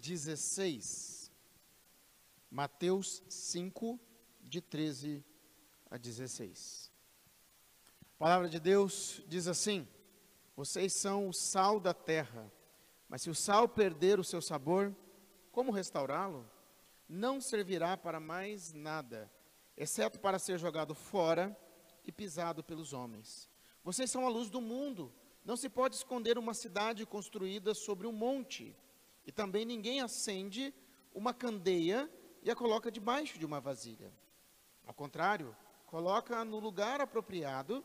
16. Mateus 5, de 13 a 16. A palavra de Deus diz assim: Vocês são o sal da terra, mas se o sal perder o seu sabor, como restaurá-lo? Não servirá para mais nada, exceto para ser jogado fora e pisado pelos homens. Vocês são a luz do mundo. Não se pode esconder uma cidade construída sobre um monte. E também ninguém acende uma candeia e a coloca debaixo de uma vasilha. Ao contrário, coloca no lugar apropriado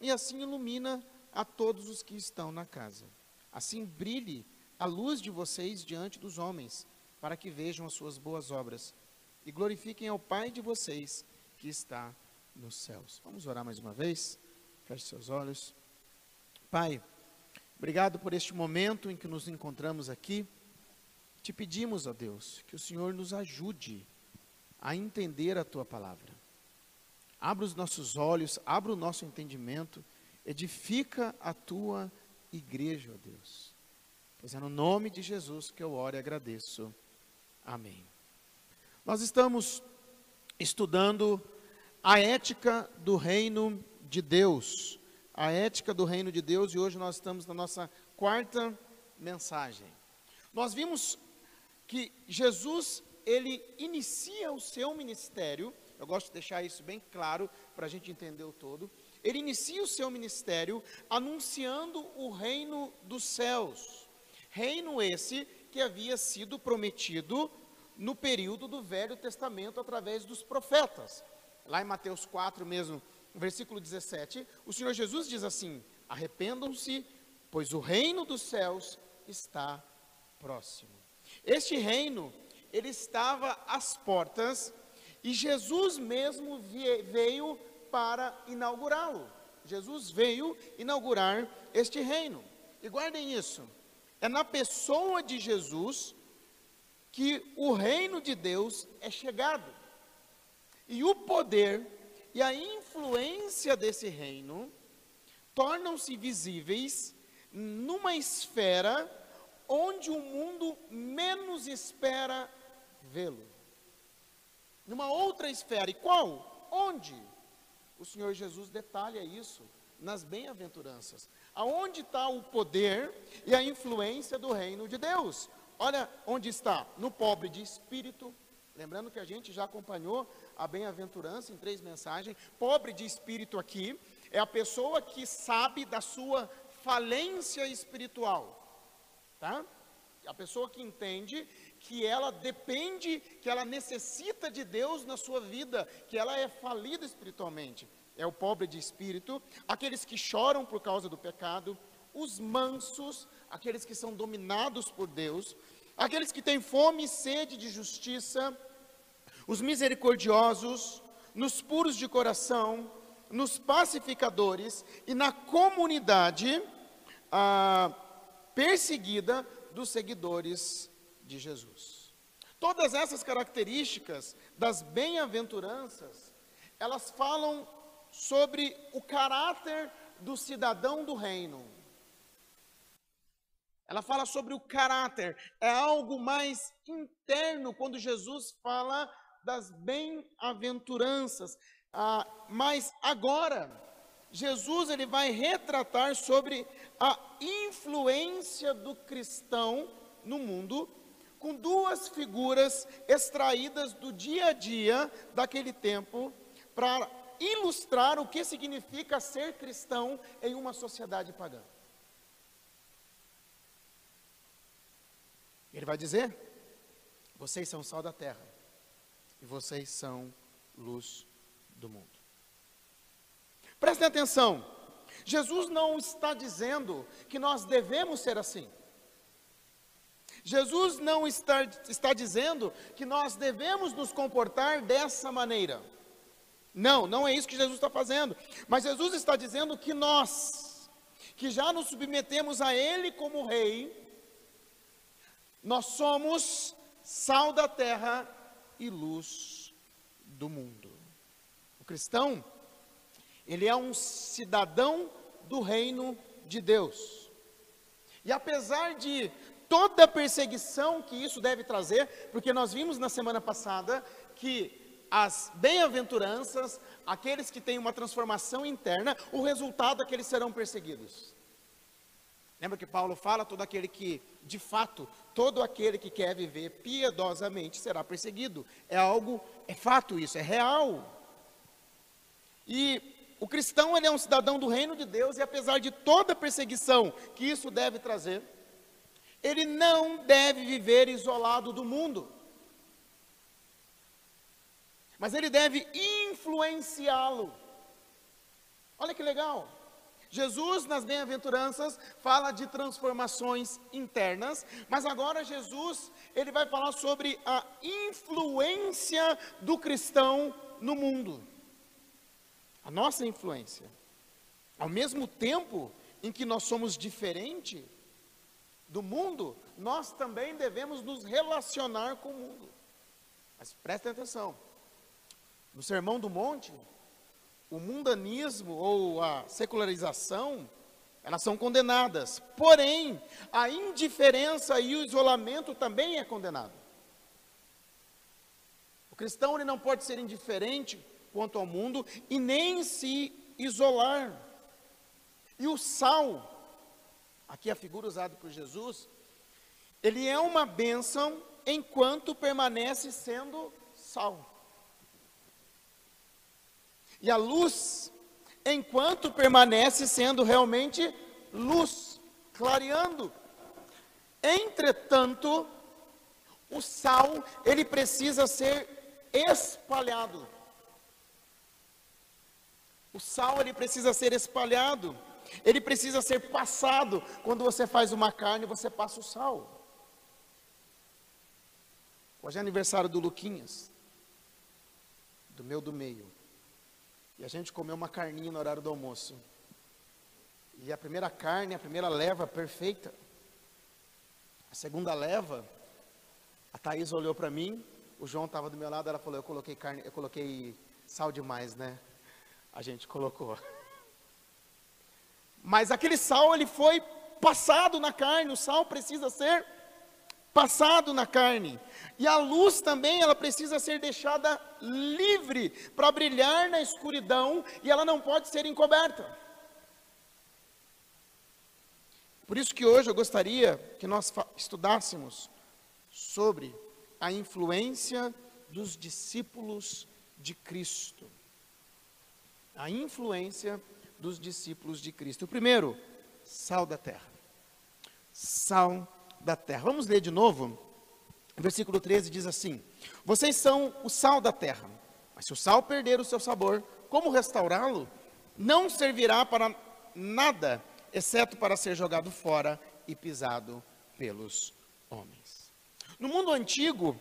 e assim ilumina a todos os que estão na casa. Assim brilhe a luz de vocês diante dos homens, para que vejam as suas boas obras e glorifiquem ao Pai de vocês que está nos céus. Vamos orar mais uma vez? Feche seus olhos. Pai, obrigado por este momento em que nos encontramos aqui. Te pedimos, ó Deus, que o Senhor nos ajude a entender a tua palavra. Abra os nossos olhos, abra o nosso entendimento, edifica a tua igreja, ó Deus. Pois é no nome de Jesus que eu oro e agradeço. Amém. Nós estamos estudando a ética do reino de Deus. A ética do reino de Deus, e hoje nós estamos na nossa quarta mensagem. Nós vimos que Jesus, ele inicia o seu ministério, eu gosto de deixar isso bem claro para a gente entender o todo. Ele inicia o seu ministério anunciando o reino dos céus. Reino esse que havia sido prometido no período do Velho Testamento através dos profetas. Lá em Mateus 4 mesmo, versículo 17, o Senhor Jesus diz assim: Arrependam-se, pois o reino dos céus está próximo. Este reino, ele estava às portas e Jesus mesmo veio para inaugurá-lo. Jesus veio inaugurar este reino. E guardem isso: é na pessoa de Jesus que o reino de Deus é chegado. E o poder e a influência desse reino tornam-se visíveis numa esfera onde o mundo menos espera vê-lo. Numa outra esfera, e qual? Onde? O Senhor Jesus detalha isso nas bem-aventuranças. Aonde está o poder e a influência do reino de Deus? Olha onde está, no pobre de espírito. Lembrando que a gente já acompanhou a bem-aventurança em três mensagens. Pobre de espírito aqui é a pessoa que sabe da sua falência espiritual. Tá? A pessoa que entende que ela depende, que ela necessita de Deus na sua vida, que ela é falida espiritualmente. É o pobre de espírito, aqueles que choram por causa do pecado, os mansos, aqueles que são dominados por Deus, aqueles que têm fome e sede de justiça, os misericordiosos, nos puros de coração, nos pacificadores e na comunidade ah, perseguida dos seguidores de Jesus. Todas essas características das bem-aventuranças, elas falam sobre o caráter do cidadão do reino. Ela fala sobre o caráter, é algo mais interno quando Jesus fala das bem-aventuranças. Ah, mas agora, Jesus ele vai retratar sobre a influência do cristão no mundo com duas figuras extraídas do dia a dia daquele tempo para ilustrar o que significa ser cristão em uma sociedade pagã. Ele vai dizer: vocês são sal da terra e vocês são luz do mundo. Prestem atenção, Jesus não está dizendo que nós devemos ser assim. Jesus não está, está dizendo que nós devemos nos comportar dessa maneira. Não, não é isso que Jesus está fazendo. Mas Jesus está dizendo que nós, que já nos submetemos a Ele como Rei, nós somos sal da terra e luz do mundo. O cristão, ele é um cidadão do reino de Deus. E apesar de toda a perseguição que isso deve trazer, porque nós vimos na semana passada que as bem-aventuranças, aqueles que têm uma transformação interna, o resultado é que eles serão perseguidos. Lembra que Paulo fala: todo aquele que, de fato, todo aquele que quer viver piedosamente será perseguido. É algo, é fato isso, é real. E o cristão ele é um cidadão do reino de Deus e apesar de toda a perseguição que isso deve trazer, ele não deve viver isolado do mundo. Mas ele deve influenciá-lo. Olha que legal. Jesus, nas bem-aventuranças, fala de transformações internas, mas agora Jesus, ele vai falar sobre a influência do cristão no mundo. A nossa influência. Ao mesmo tempo em que nós somos diferente do mundo, nós também devemos nos relacionar com o mundo. Mas prestem atenção. No Sermão do Monte, o mundanismo ou a secularização, elas são condenadas. Porém, a indiferença e o isolamento também é condenado. O cristão ele não pode ser indiferente quanto ao mundo e nem se isolar. E o sal, aqui a figura usada por Jesus, ele é uma bênção enquanto permanece sendo sal. E a luz, enquanto permanece sendo realmente luz, clareando. Entretanto, o sal, ele precisa ser espalhado. O sal, ele precisa ser espalhado. Ele precisa ser passado. Quando você faz uma carne, você passa o sal. Hoje é aniversário do Luquinhas, do meu do meio. E a gente comeu uma carninha no horário do almoço. E a primeira carne, a primeira leva perfeita. A segunda leva, a Thaís olhou para mim, o João estava do meu lado, ela falou, eu coloquei carne, eu coloquei sal demais, né? A gente colocou. Mas aquele sal, ele foi passado na carne, o sal precisa ser passado na carne. E a luz também, ela precisa ser deixada livre para brilhar na escuridão e ela não pode ser encoberta. Por isso que hoje eu gostaria que nós estudássemos sobre a influência dos discípulos de Cristo. A influência dos discípulos de Cristo. O primeiro, sal da terra. Sal da terra. Vamos ler de novo? Versículo 13 diz assim: Vocês são o sal da terra, mas se o sal perder o seu sabor, como restaurá-lo? Não servirá para nada, exceto para ser jogado fora e pisado pelos homens. No mundo antigo,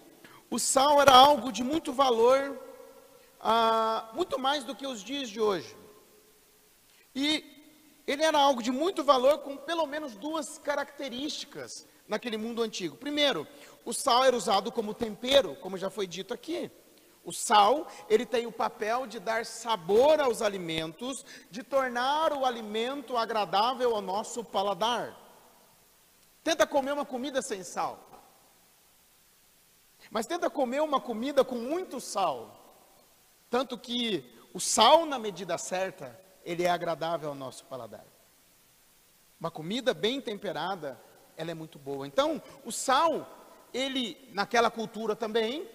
o sal era algo de muito valor, ah, muito mais do que os dias de hoje. E ele era algo de muito valor com pelo menos duas características naquele mundo antigo. Primeiro, o sal era usado como tempero, como já foi dito aqui. O sal, ele tem o papel de dar sabor aos alimentos, de tornar o alimento agradável ao nosso paladar. Tenta comer uma comida sem sal. Mas tenta comer uma comida com muito sal. Tanto que o sal, na medida certa, ele é agradável ao nosso paladar. Uma comida bem temperada, ela é muito boa. Então, o sal, ele, naquela cultura também,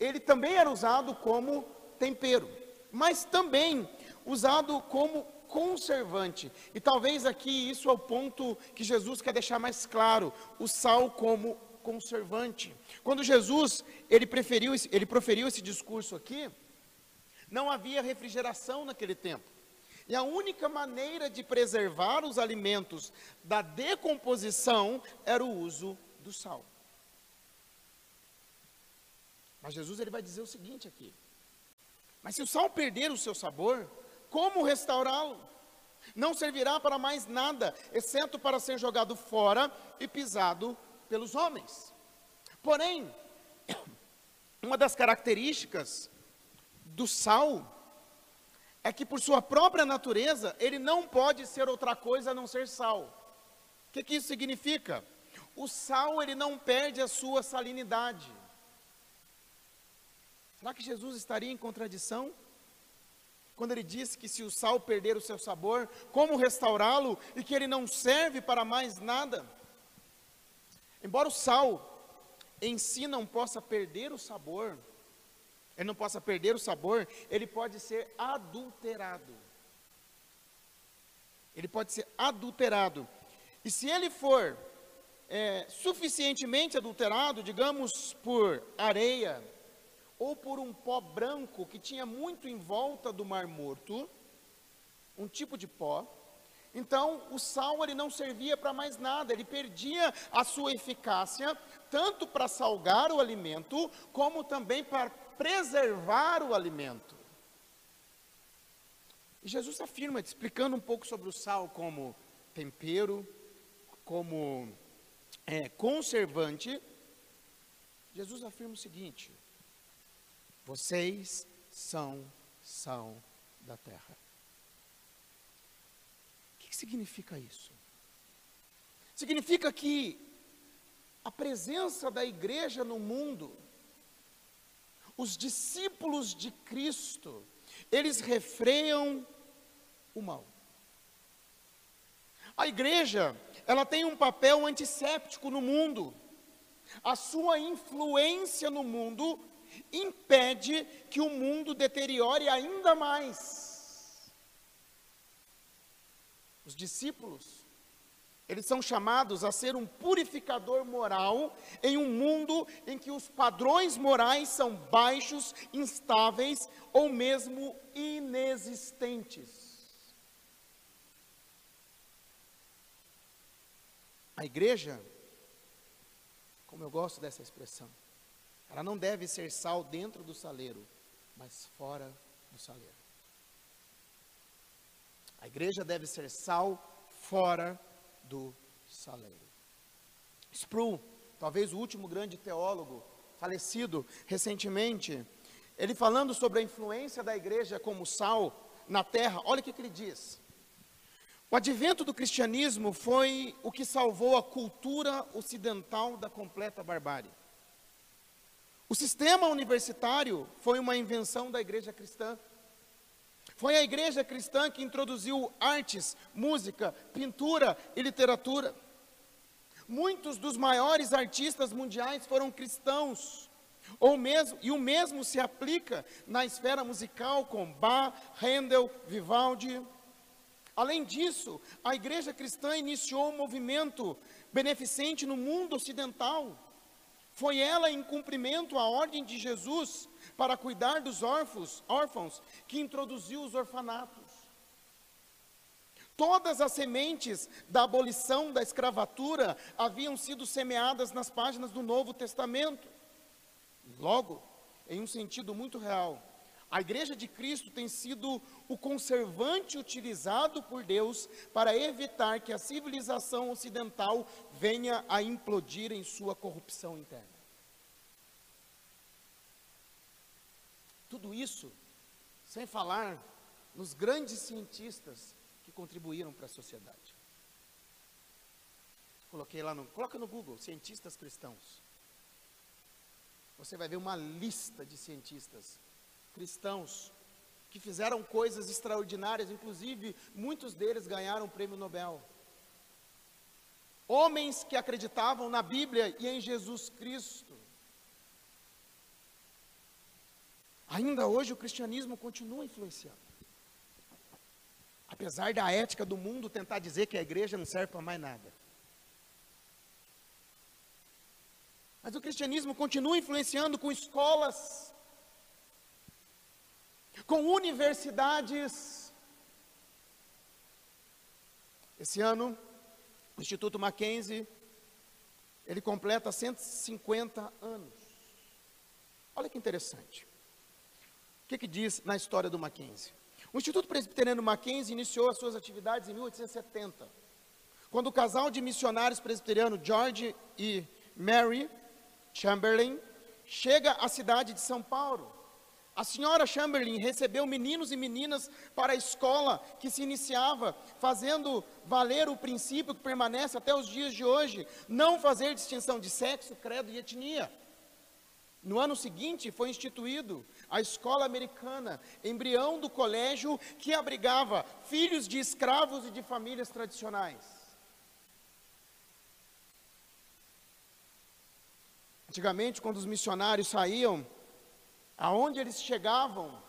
ele também era usado como tempero, mas também usado como conservante. E talvez aqui isso é o ponto que Jesus quer deixar mais claro, o sal como conservante. Quando Jesus, ele preferiu, ele proferiu esse discurso aqui, não havia refrigeração naquele tempo. E a única maneira de preservar os alimentos da decomposição era o uso do sal. Mas Jesus ele vai dizer o seguinte aqui: Mas se o sal perder o seu sabor, como restaurá-lo? Não servirá para mais nada, exceto para ser jogado fora e pisado pelos homens. Porém, uma das características do sal é que por sua própria natureza, ele não pode ser outra coisa a não ser sal. O que, que isso significa? o sal ele não perde a sua salinidade. Será que Jesus estaria em contradição? Quando ele disse que se o sal perder o seu sabor, como restaurá-lo e que ele não serve para mais nada? Embora o sal em si não possa perder o sabor, ele não possa perder o sabor, ele pode ser adulterado. Ele pode ser adulterado. E se ele for é, suficientemente adulterado, digamos por areia, ou por um pó branco que tinha muito em volta do Mar Morto, um tipo de pó, então o sal ele não servia para mais nada, ele perdia a sua eficácia, tanto para salgar o alimento, como também para preservar o alimento. E Jesus afirma, explicando um pouco sobre o sal como tempero, como é, conservante, Jesus afirma o seguinte: vocês são sal da terra. O que, significa isso? Significa que a presença da igreja no mundo, os discípulos de Cristo, eles refreiam o mal. A igreja, ela tem um papel antisséptico no mundo. A sua influência no mundo impede que o mundo deteriore ainda mais. Os discípulos, eles são chamados a ser um purificador moral em um mundo em que os padrões morais são baixos, instáveis ou mesmo inexistentes. A igreja, como eu gosto dessa expressão, ela não deve ser sal dentro do saleiro, mas fora do saleiro. A igreja deve ser sal fora do saleiro. Sproul, talvez o último grande teólogo falecido recentemente, ele falando sobre a influência da igreja como sal na terra, olha o que, que ele diz. O advento do cristianismo foi o que salvou a cultura ocidental da completa barbárie. O sistema universitário foi uma invenção da igreja cristã. Foi a igreja cristã que introduziu artes, música, pintura e literatura. Muitos dos maiores artistas mundiais foram cristãos. Ou mesmo, e o mesmo se aplica na esfera musical com Bach, Handel, Vivaldi. Além disso, a igreja cristã iniciou um movimento beneficente no mundo ocidental. Foi ela, em cumprimento à ordem de Jesus, para cuidar dos órfãos, órfãos que introduziu os orfanatos. Todas as sementes da abolição da escravatura haviam sido semeadas nas páginas do Novo Testamento. Logo, em um sentido muito real, a igreja de Cristo tem sido o conservante utilizado por Deus para evitar que a civilização ocidental venha a implodir em sua corrupção interna. Tudo isso sem falar nos grandes cientistas que contribuíram para a sociedade. Coloquei lá no, coloca no Google, cientistas cristãos. Você vai ver uma lista de cientistas cristãos que fizeram coisas extraordinárias, inclusive muitos deles ganharam o prêmio Nobel. Homens que acreditavam na Bíblia e em Jesus Cristo. Ainda hoje o cristianismo continua influenciando. Apesar da ética do mundo tentar dizer que a igreja não serve para mais nada. Mas o cristianismo continua influenciando com escolas com universidades. Esse ano, o Instituto Mackenzie, ele completa 150 anos. Olha que interessante. O que, que diz na história do Mackenzie? O Instituto Presbiteriano Mackenzie iniciou as suas atividades em 1870, quando o casal de missionários presbiterianos George e Mary Chamberlain chega à cidade de São Paulo A senhora Chamberlain recebeu meninos e meninas para a escola que se iniciava, fazendo valer o princípio que permanece até os dias de hoje: não fazer distinção de sexo, credo e etnia. No ano seguinte, foi instituído a escola americana, embrião do colégio que abrigava filhos de escravos e de famílias tradicionais. Antigamente, quando os missionários saíam, aonde eles chegavam,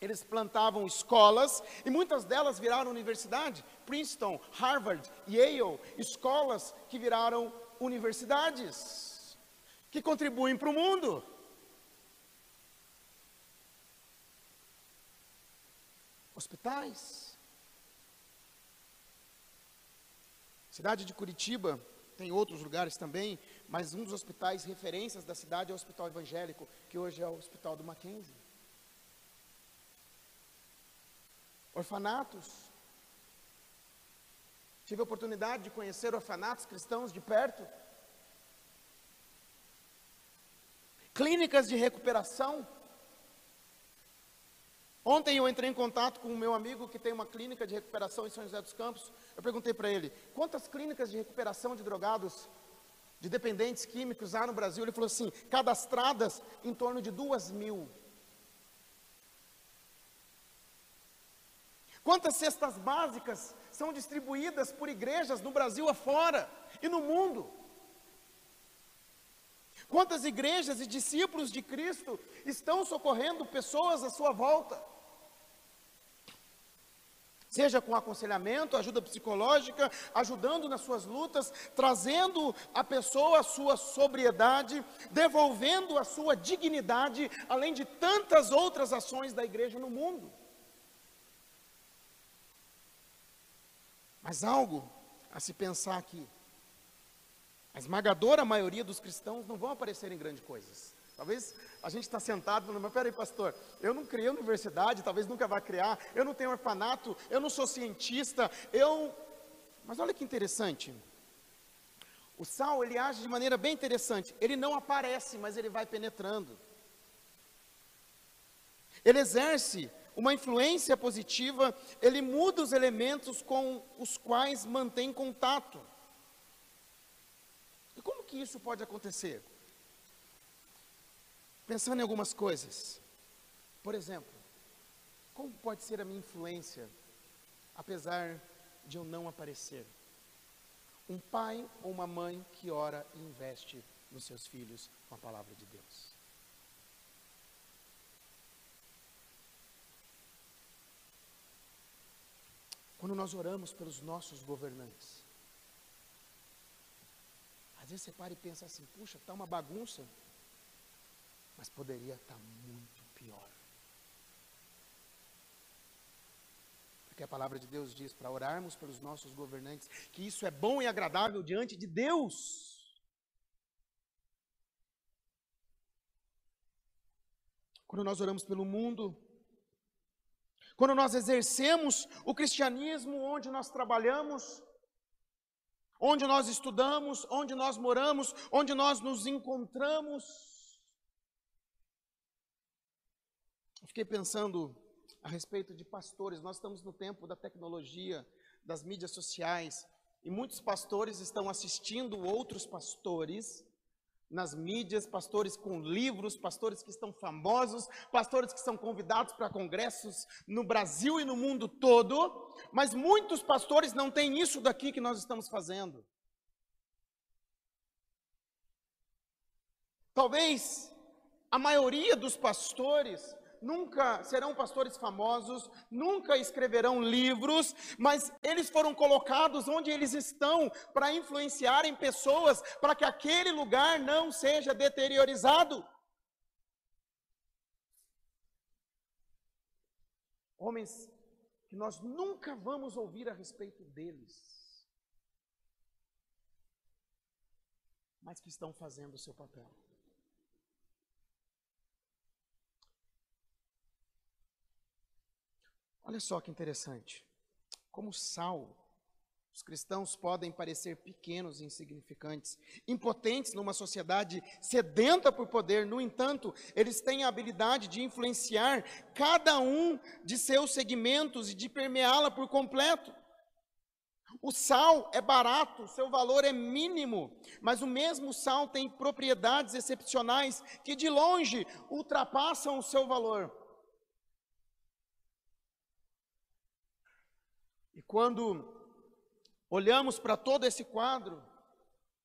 eles plantavam escolas e muitas delas viraram universidade. Princeton, Harvard, Yale, escolas que viraram universidades, que contribuem para o mundo. Hospitais. Cidade de Curitiba, tem outros lugares também, mas um dos hospitais referências da cidade é o Hospital Evangélico, que hoje é o Hospital do Mackenzie. Orfanatos. Tive a oportunidade de conhecer orfanatos cristãos de perto. Clínicas de recuperação. Ontem eu entrei em contato com um meu amigo que tem uma clínica de recuperação em São José dos Campos. Eu perguntei para ele: quantas clínicas de recuperação de drogados, de dependentes químicos há no Brasil? Ele falou assim: cadastradas em torno de duas mil. Quantas cestas básicas são distribuídas por igrejas no Brasil afora e no mundo? Quantas igrejas e discípulos de Cristo estão socorrendo pessoas à sua volta? Seja com aconselhamento, ajuda psicológica, ajudando nas suas lutas, trazendo a pessoa a sua sobriedade, devolvendo a sua dignidade, além de tantas outras ações da igreja no mundo. Mas algo a se pensar aqui. A esmagadora maioria dos cristãos não vão aparecer em grandes coisas. Talvez a gente está sentado falando, mas peraí, pastor, eu não criei universidade, talvez nunca vá criar, eu não tenho orfanato, eu não sou cientista, eu. Mas olha que interessante. O sal, ele age de maneira bem interessante. Ele não aparece, mas ele vai penetrando. Ele exerce uma influência positiva, ele muda os elementos com os quais mantém contato. E como que isso pode acontecer? Pensando em algumas coisas. Por exemplo, como pode ser a minha influência, apesar de eu não aparecer? Um pai ou uma mãe que ora e investe nos seus filhos com a palavra de Deus. Quando nós oramos pelos nossos governantes, às vezes você para e pensa assim: puxa, está uma bagunça mas poderia estar muito pior. Porque a palavra de Deus diz para orarmos pelos nossos governantes que isso é bom e agradável diante de Deus. Quando nós oramos pelo mundo, quando nós exercemos o cristianismo onde nós trabalhamos, onde nós estudamos, onde nós moramos, onde nós nos encontramos, fiquei pensando a respeito de pastores. Nós estamos no tempo da tecnologia, das mídias sociais, e muitos pastores estão assistindo outros pastores nas mídias, pastores com livros, pastores que estão famosos, pastores que são convidados para congressos no Brasil e no mundo todo, mas muitos pastores não têm isso daqui que nós estamos fazendo. Talvez a maioria dos pastores nunca serão pastores famosos, nunca escreverão livros, mas eles foram colocados onde eles estão para influenciarem pessoas, para que aquele lugar não seja deteriorizado. Homens que nós nunca vamos ouvir a respeito deles, mas que estão fazendo o seu papel. Olha só que interessante. Como sal, Os cristãos podem parecer pequenos e insignificantes, impotentes numa sociedade sedenta por poder, no entanto, eles têm a habilidade de influenciar cada um de seus segmentos e de permeá-la por completo. O sal é barato, seu valor é mínimo, mas o mesmo sal tem propriedades excepcionais que de longe ultrapassam o seu valor. E quando olhamos para todo esse quadro,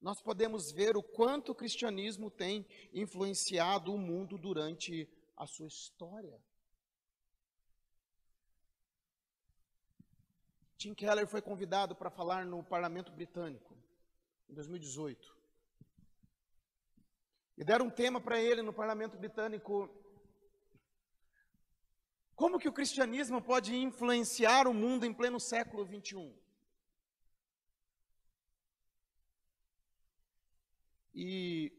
nós podemos ver o quanto o cristianismo tem influenciado o mundo durante a sua história. Tim Keller foi convidado para falar no parlamento britânico, em 2018. E deram um tema para ele no parlamento britânico. Como que o cristianismo pode influenciar o mundo em pleno século 21? E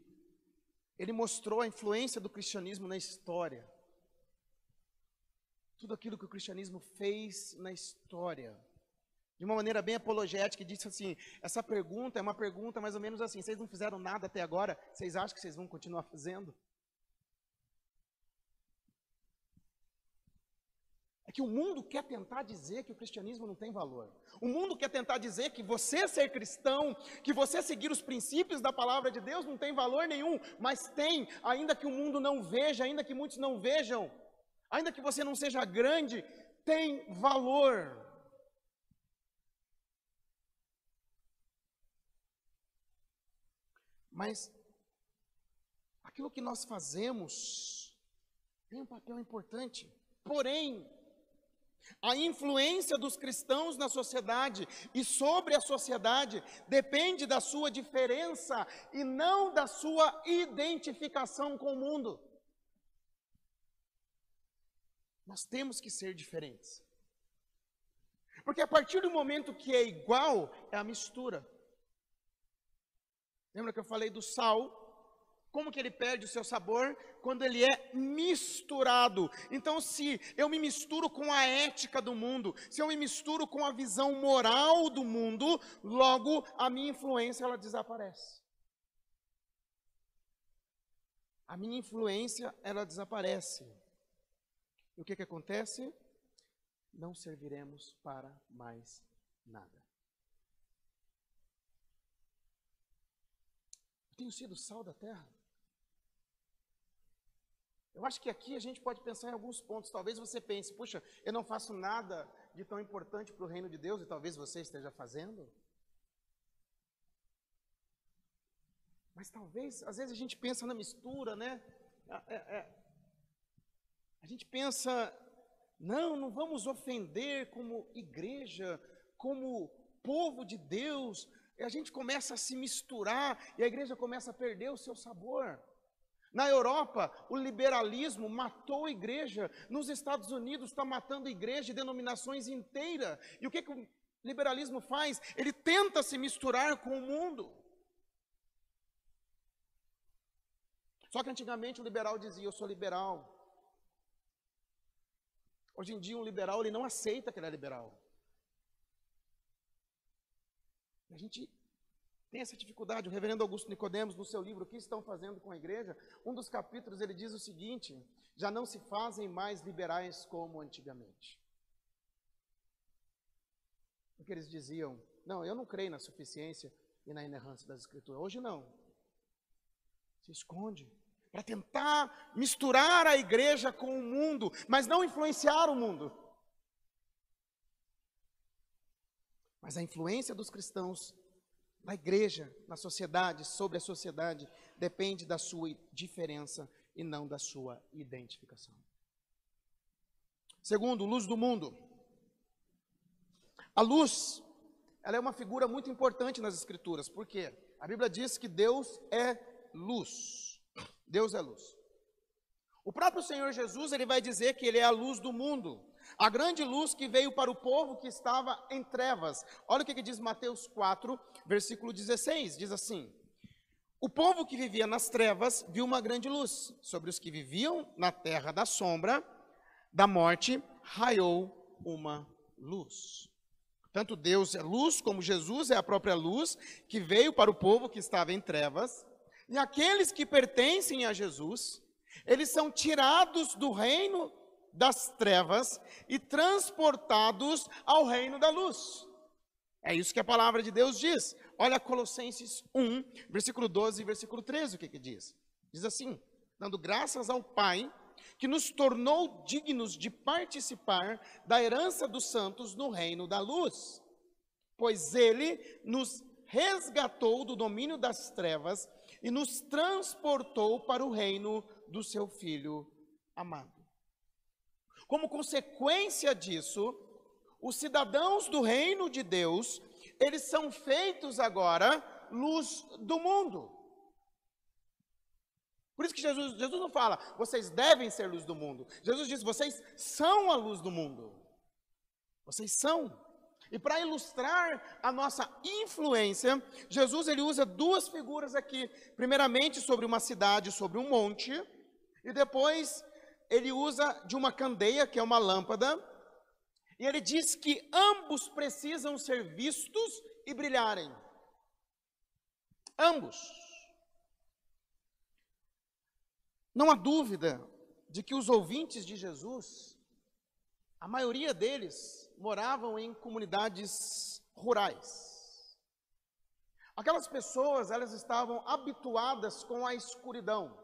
ele mostrou a influência do cristianismo na história. Tudo aquilo que o cristianismo fez na história. De uma maneira bem apologética, disse assim: essa pergunta é uma pergunta mais ou menos assim: vocês não fizeram nada até agora, vocês acham que vocês vão continuar fazendo? É que o mundo quer tentar dizer que o cristianismo não tem valor. O mundo quer tentar dizer que você ser cristão, que você seguir os princípios da palavra de Deus não tem valor nenhum, mas tem, ainda que o mundo não veja, ainda que muitos não vejam, ainda que você não seja grande, tem valor. Mas aquilo que nós fazemos tem um papel importante. Porém, a influência dos cristãos na sociedade e sobre a sociedade depende da sua diferença e não da sua identificação com o mundo. Nós temos que ser diferentes. Porque a partir do momento que é igual, é a mistura. Lembra que eu falei do sal como que ele perde o seu sabor? Quando ele é misturado. Então, se eu me misturo com a ética do mundo, se eu me misturo com a visão moral do mundo, logo a minha influência ela desaparece. A minha influência ela desaparece. E o que que acontece? Não serviremos para mais nada. Eu tenho sido sal da terra. Eu acho que aqui a gente pode pensar em alguns pontos. Talvez você pense, puxa, eu não faço nada de tão importante para o reino de Deus, e talvez você esteja fazendo. Mas talvez, às vezes a gente pensa na mistura, né? É, é, a gente pensa, não, não vamos ofender como igreja, como povo de Deus. E a gente começa a se misturar e a igreja começa a perder o seu sabor. Na Europa, o liberalismo matou a igreja. Nos Estados Unidos, está matando a igreja e denominações inteiras. E o que, que o liberalismo faz? Ele tenta se misturar com o mundo. Só que antigamente o liberal dizia: Eu sou liberal. Hoje em dia, um liberal ele não aceita que ele é liberal. A gente tem essa dificuldade. O reverendo Augusto Nicodemos, no seu livro O que estão fazendo com a igreja, um dos capítulos ele diz o seguinte: já não se fazem mais liberais como antigamente. Porque eles diziam: não, eu não creio na suficiência e na inerrância das escrituras. Hoje não. Se esconde para tentar misturar a igreja com o mundo, mas não influenciar o mundo. Mas a influência dos cristãos na igreja, na sociedade, sobre a sociedade, depende da sua diferença e não da sua identificação. Segundo, luz do mundo. A luz, ela é uma figura muito importante nas escrituras, porque a Bíblia diz que Deus é luz. Deus é luz. O próprio Senhor Jesus, ele vai dizer que ele é a luz do mundo. A grande luz que veio para o povo que estava em trevas. Olha o que, que diz Mateus 4, versículo 16: diz assim: O povo que vivia nas trevas viu uma grande luz. Sobre os que viviam na terra da sombra, da morte, raiou uma luz. Tanto Deus é luz, como Jesus é a própria luz, que veio para o povo que estava em trevas. E aqueles que pertencem a Jesus, eles são tirados do reino das trevas e transportados ao reino da luz. É isso que a palavra de Deus diz. Olha Colossenses 1, versículo 12 e versículo 13, o que, que diz? Diz assim: dando graças ao Pai, que nos tornou dignos de participar da herança dos santos no reino da luz, pois Ele nos resgatou do domínio das trevas e nos transportou para o reino do Seu Filho amado. Como consequência disso, os cidadãos do reino de Deus, eles são feitos agora luz do mundo. Por isso que Jesus, Jesus não fala, vocês devem ser luz do mundo. Jesus diz, vocês são a luz do mundo. Vocês são. E para ilustrar a nossa influência, Jesus ele usa duas figuras aqui. Primeiramente sobre uma cidade, sobre um monte, e depois ele usa de uma candeia, que é uma lâmpada, e ele diz que ambos precisam ser vistos e brilharem. Ambos. Não há dúvida de que os ouvintes de Jesus, a maioria deles moravam em comunidades rurais. Aquelas pessoas, elas estavam habituadas com a escuridão.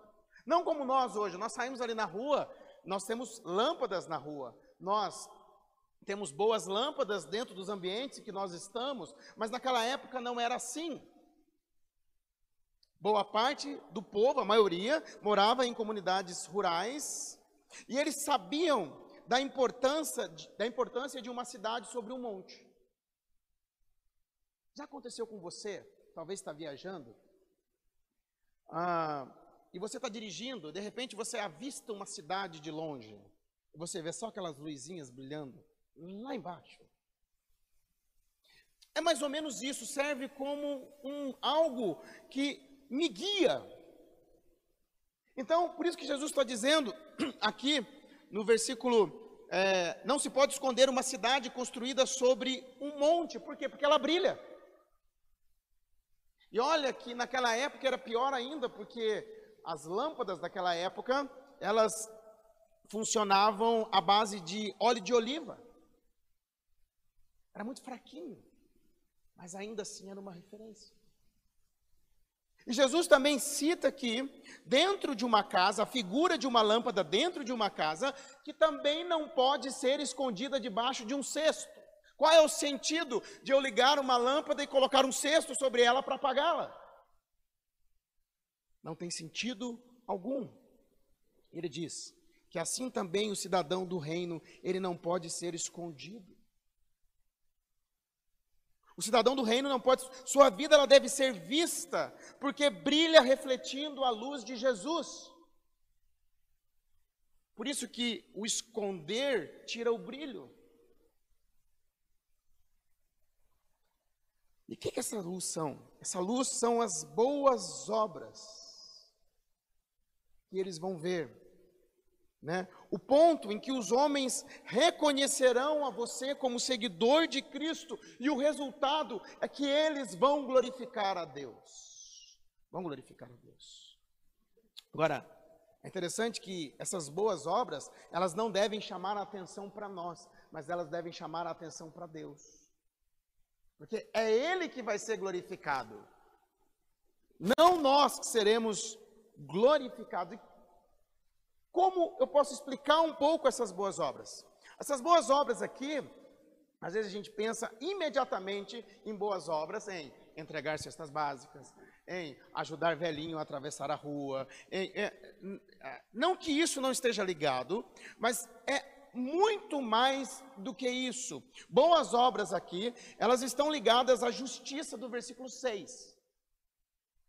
Não como nós hoje, nós saímos ali na rua, nós temos lâmpadas na rua, nós temos boas lâmpadas dentro dos ambientes que nós estamos, mas naquela época não era assim. Boa parte do povo, a maioria, morava em comunidades rurais e eles sabiam da importância, da importância de uma cidade sobre um monte. Já aconteceu com você? Talvez está viajando. Ah, e você está dirigindo, de repente você avista uma cidade de longe. Você vê só aquelas luzinhas brilhando lá embaixo. É mais ou menos isso, serve como um algo que me guia. Então, por isso que Jesus está dizendo aqui no versículo, é, não se pode esconder uma cidade construída sobre um monte, por quê? Porque ela brilha. E olha que naquela época era pior ainda, porque as lâmpadas daquela época, elas funcionavam à base de óleo de oliva. Era muito fraquinho, mas ainda assim era uma referência. E Jesus também cita aqui, dentro de uma casa, a figura de uma lâmpada dentro de uma casa, que também não pode ser escondida debaixo de um cesto. Qual é o sentido de eu ligar uma lâmpada e colocar um cesto sobre ela para apagá-la? Não tem sentido algum. Ele diz que assim também o cidadão do reino, ele não pode ser escondido. O cidadão do reino não pode, sua vida ela deve ser vista, porque brilha refletindo a luz de Jesus. Por isso que o esconder tira o brilho. E o que, que essa luz são? Essa luz são as boas obras eles vão ver né? O ponto em que os homens reconhecerão a você como seguidor de Cristo, e o resultado é que eles vão glorificar a Deus. Vão glorificar a Deus. Agora, é interessante que essas boas obras, elas não devem chamar a atenção para nós, mas elas devem chamar a atenção para Deus. Porque é Ele que vai ser glorificado. Não nós que seremos glorificados. Como eu posso explicar um pouco essas boas obras? Essas boas obras aqui, às vezes a gente pensa imediatamente em boas obras, em entregar cestas básicas, em ajudar velhinho a atravessar a rua. Em, é, é, não que isso não esteja ligado, mas é muito mais do que isso. Boas obras aqui, elas estão ligadas à justiça do versículo 6.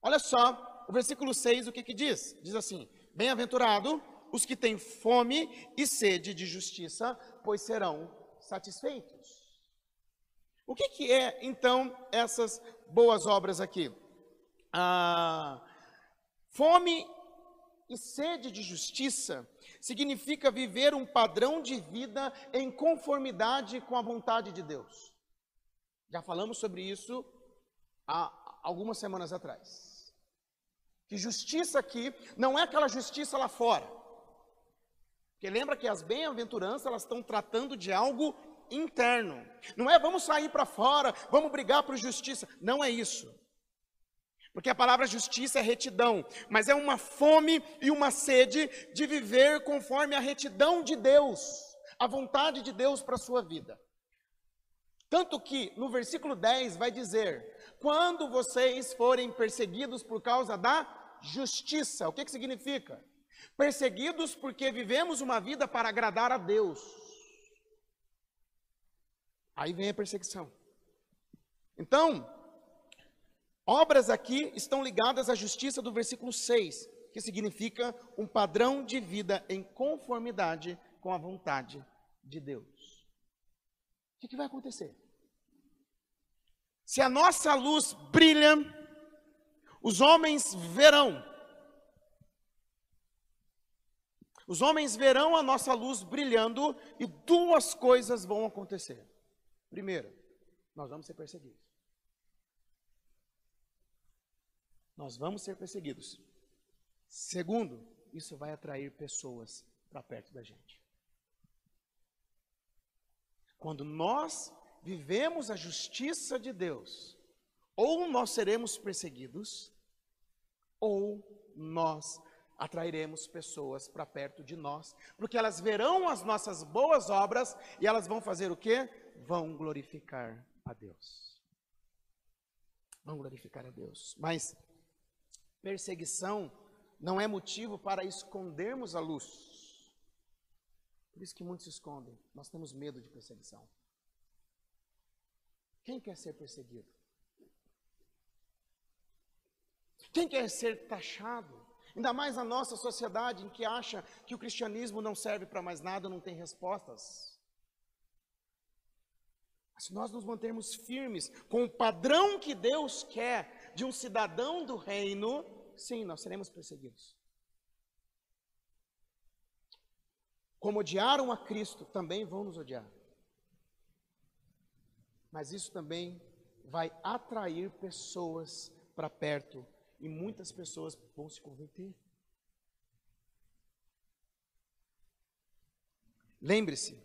Olha só, o versículo 6, o que, que diz? Diz assim: Bem-aventurado os que têm fome e sede de justiça, pois serão satisfeitos. O que, que é, então, essas boas obras aqui? Ah, fome e sede de justiça significa viver um padrão de vida em conformidade com a vontade de Deus. Já falamos sobre isso há algumas semanas atrás. Que justiça aqui não é aquela justiça lá fora. Porque lembra que as bem-aventuranças elas estão tratando de algo interno. Não é vamos sair para fora, vamos brigar por justiça. Não é isso. Porque a palavra justiça é retidão, mas é uma fome e uma sede de viver conforme a retidão de Deus, a vontade de Deus para a sua vida. Tanto que no versículo 10 vai dizer: quando vocês forem perseguidos por causa da justiça, o que, que significa? Perseguidos porque vivemos uma vida para agradar a Deus. Aí vem a perseguição. Então, obras aqui estão ligadas à justiça do versículo 6, que significa um padrão de vida em conformidade com a vontade de Deus. O que, que vai acontecer? Se a nossa luz brilha, os homens verão. Os homens verão a nossa luz brilhando e duas coisas vão acontecer. Primeiro, nós vamos ser perseguidos. Nós vamos ser perseguidos. Segundo, isso vai atrair pessoas para perto da gente. Quando nós vivemos a justiça de Deus, ou nós seremos perseguidos, ou nós atrairemos pessoas para perto de nós, porque elas verão as nossas boas obras e elas vão fazer o quê? vão glorificar a Deus. Vão glorificar a Deus. Mas perseguição não é motivo para escondermos a luz. Por isso que muitos se escondem. Nós temos medo de perseguição. Quem quer ser perseguido? Quem quer ser taxado? Ainda mais na nossa sociedade em que acha que o cristianismo não serve para mais nada, não tem respostas. Se nós nos mantermos firmes com o padrão que Deus quer de um cidadão do reino, sim, nós seremos perseguidos. Como odiaram a Cristo, também vão nos odiar. Mas isso também vai atrair pessoas para perto e muitas pessoas vão se converter. Lembre-se,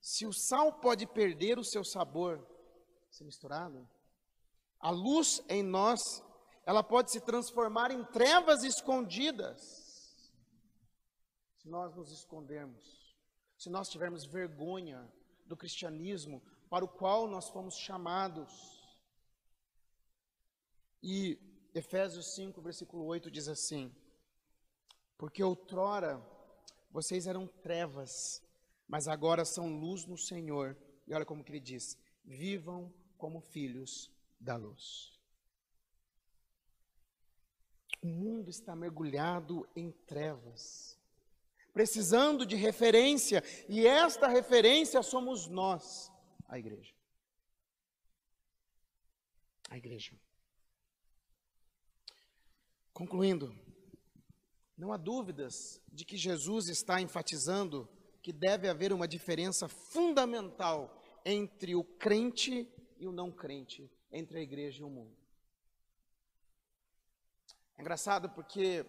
se o sal pode perder o seu sabor, se misturado, a luz em nós, ela pode se transformar em trevas escondidas. Se nós nos escondermos, se nós tivermos vergonha do cristianismo para o qual nós fomos chamados. E Efésios 5, versículo 8 diz assim: Porque outrora vocês eram trevas, mas agora são luz no Senhor. E olha como que ele diz: vivam como filhos da luz. O mundo está mergulhado em trevas, precisando de referência, e esta referência somos nós, a igreja. A igreja. Concluindo, não há dúvidas de que Jesus está enfatizando que deve haver uma diferença fundamental entre o crente e o não crente, entre a igreja e o mundo. É engraçado porque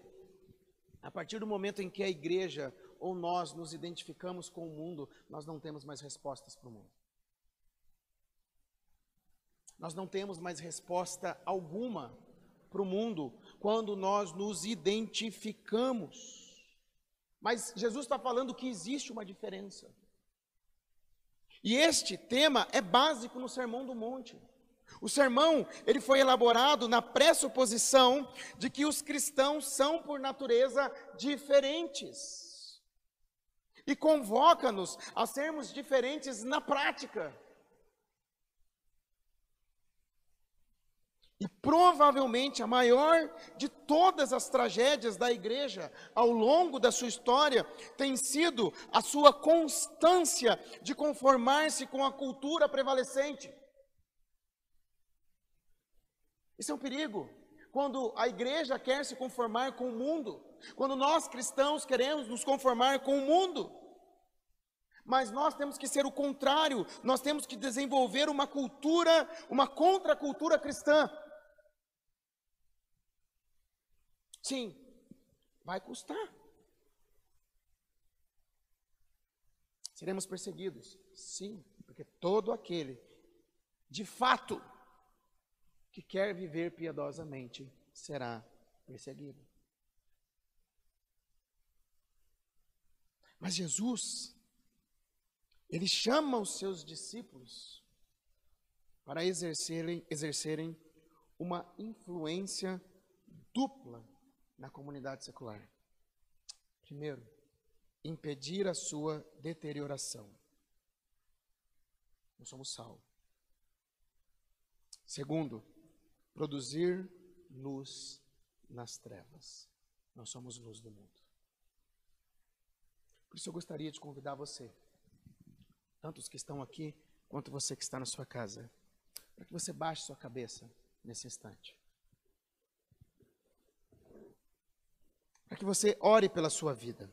a partir do momento em que a igreja ou nós nos identificamos com o mundo, nós não temos mais respostas para o mundo. Nós não temos mais resposta alguma para o mundo quando nós nos identificamos. Mas Jesus está falando que existe uma diferença. E este tema é básico no Sermão do Monte. O sermão, ele foi elaborado na pressuposição de que os cristãos são por natureza diferentes. E convoca-nos a sermos diferentes na prática. E provavelmente a maior de todas as tragédias da igreja ao longo da sua história tem sido a sua constância de conformar-se com a cultura prevalecente. Isso é um perigo. Quando a igreja quer se conformar com o mundo, quando nós cristãos queremos nos conformar com o mundo. Mas nós temos que ser o contrário, nós temos que desenvolver uma cultura, uma contracultura cristã. Sim, vai custar. Seremos perseguidos? Sim, porque todo aquele, de fato, que quer viver piedosamente, será perseguido. Mas Jesus, ele chama os seus discípulos para exercerem, exercerem uma influência dupla na comunidade secular. Primeiro, impedir a sua deterioração. Nós somos sal. Segundo, produzir luz nas trevas. Nós somos luz do mundo. Por isso eu gostaria de convidar você, tanto os que estão aqui, quanto você que está na sua casa, para que você baixe sua cabeça nesse instante. Para que você ore pela sua vida.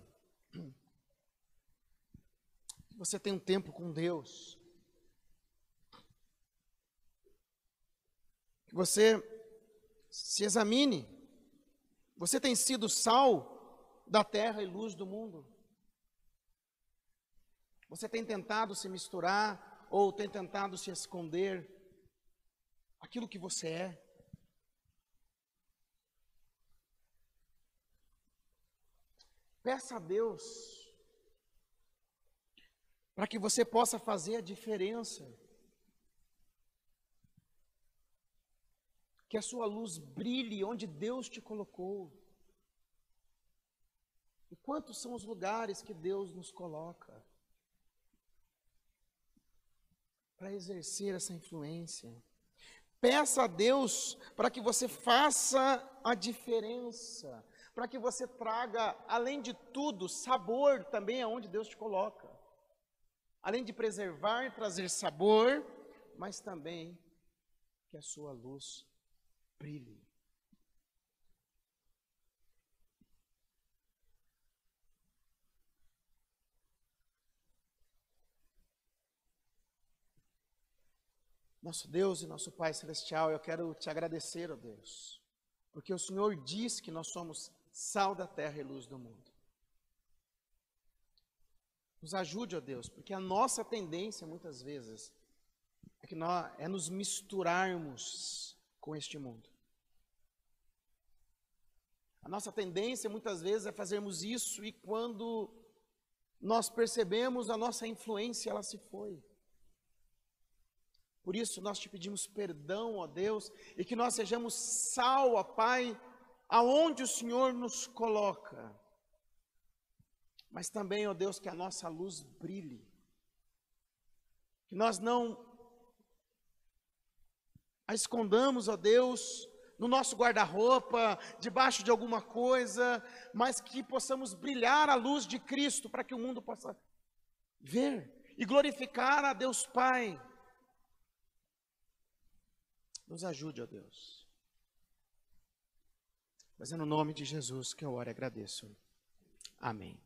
Você tem um tempo com Deus. Que você se examine. Você tem sido sal da terra e luz do mundo. Você tem tentado se misturar ou tem tentado se esconder aquilo que você é? Peça a Deus para que você possa fazer a diferença. Que a sua luz brilhe onde Deus te colocou. E quantos são os lugares que Deus nos coloca? para exercer essa influência. Peça a Deus para que você faça a diferença, para que você traga, além de tudo, sabor também aonde Deus te coloca. Além de preservar e trazer sabor, mas também que a sua luz brilhe. Nosso Deus e nosso Pai Celestial, eu quero te agradecer, ó Deus, porque o Senhor diz que nós somos sal da terra e luz do mundo. Nos ajude, ó Deus, porque a nossa tendência muitas vezes é que nós é nos misturarmos com este mundo. A nossa tendência muitas vezes é fazermos isso e quando nós percebemos a nossa influência, ela se foi. Por isso nós te pedimos perdão, ó Deus, e que nós sejamos sal, ó Pai, aonde o Senhor nos coloca. Mas também, ó Deus, que a nossa luz brilhe. Que nós não a escondamos, ó Deus, no nosso guarda-roupa, debaixo de alguma coisa, mas que possamos brilhar a luz de Cristo para que o mundo possa ver e glorificar a Deus Pai nos ajude, ó Deus. Mas é no nome de Jesus que eu oro e agradeço. Amém.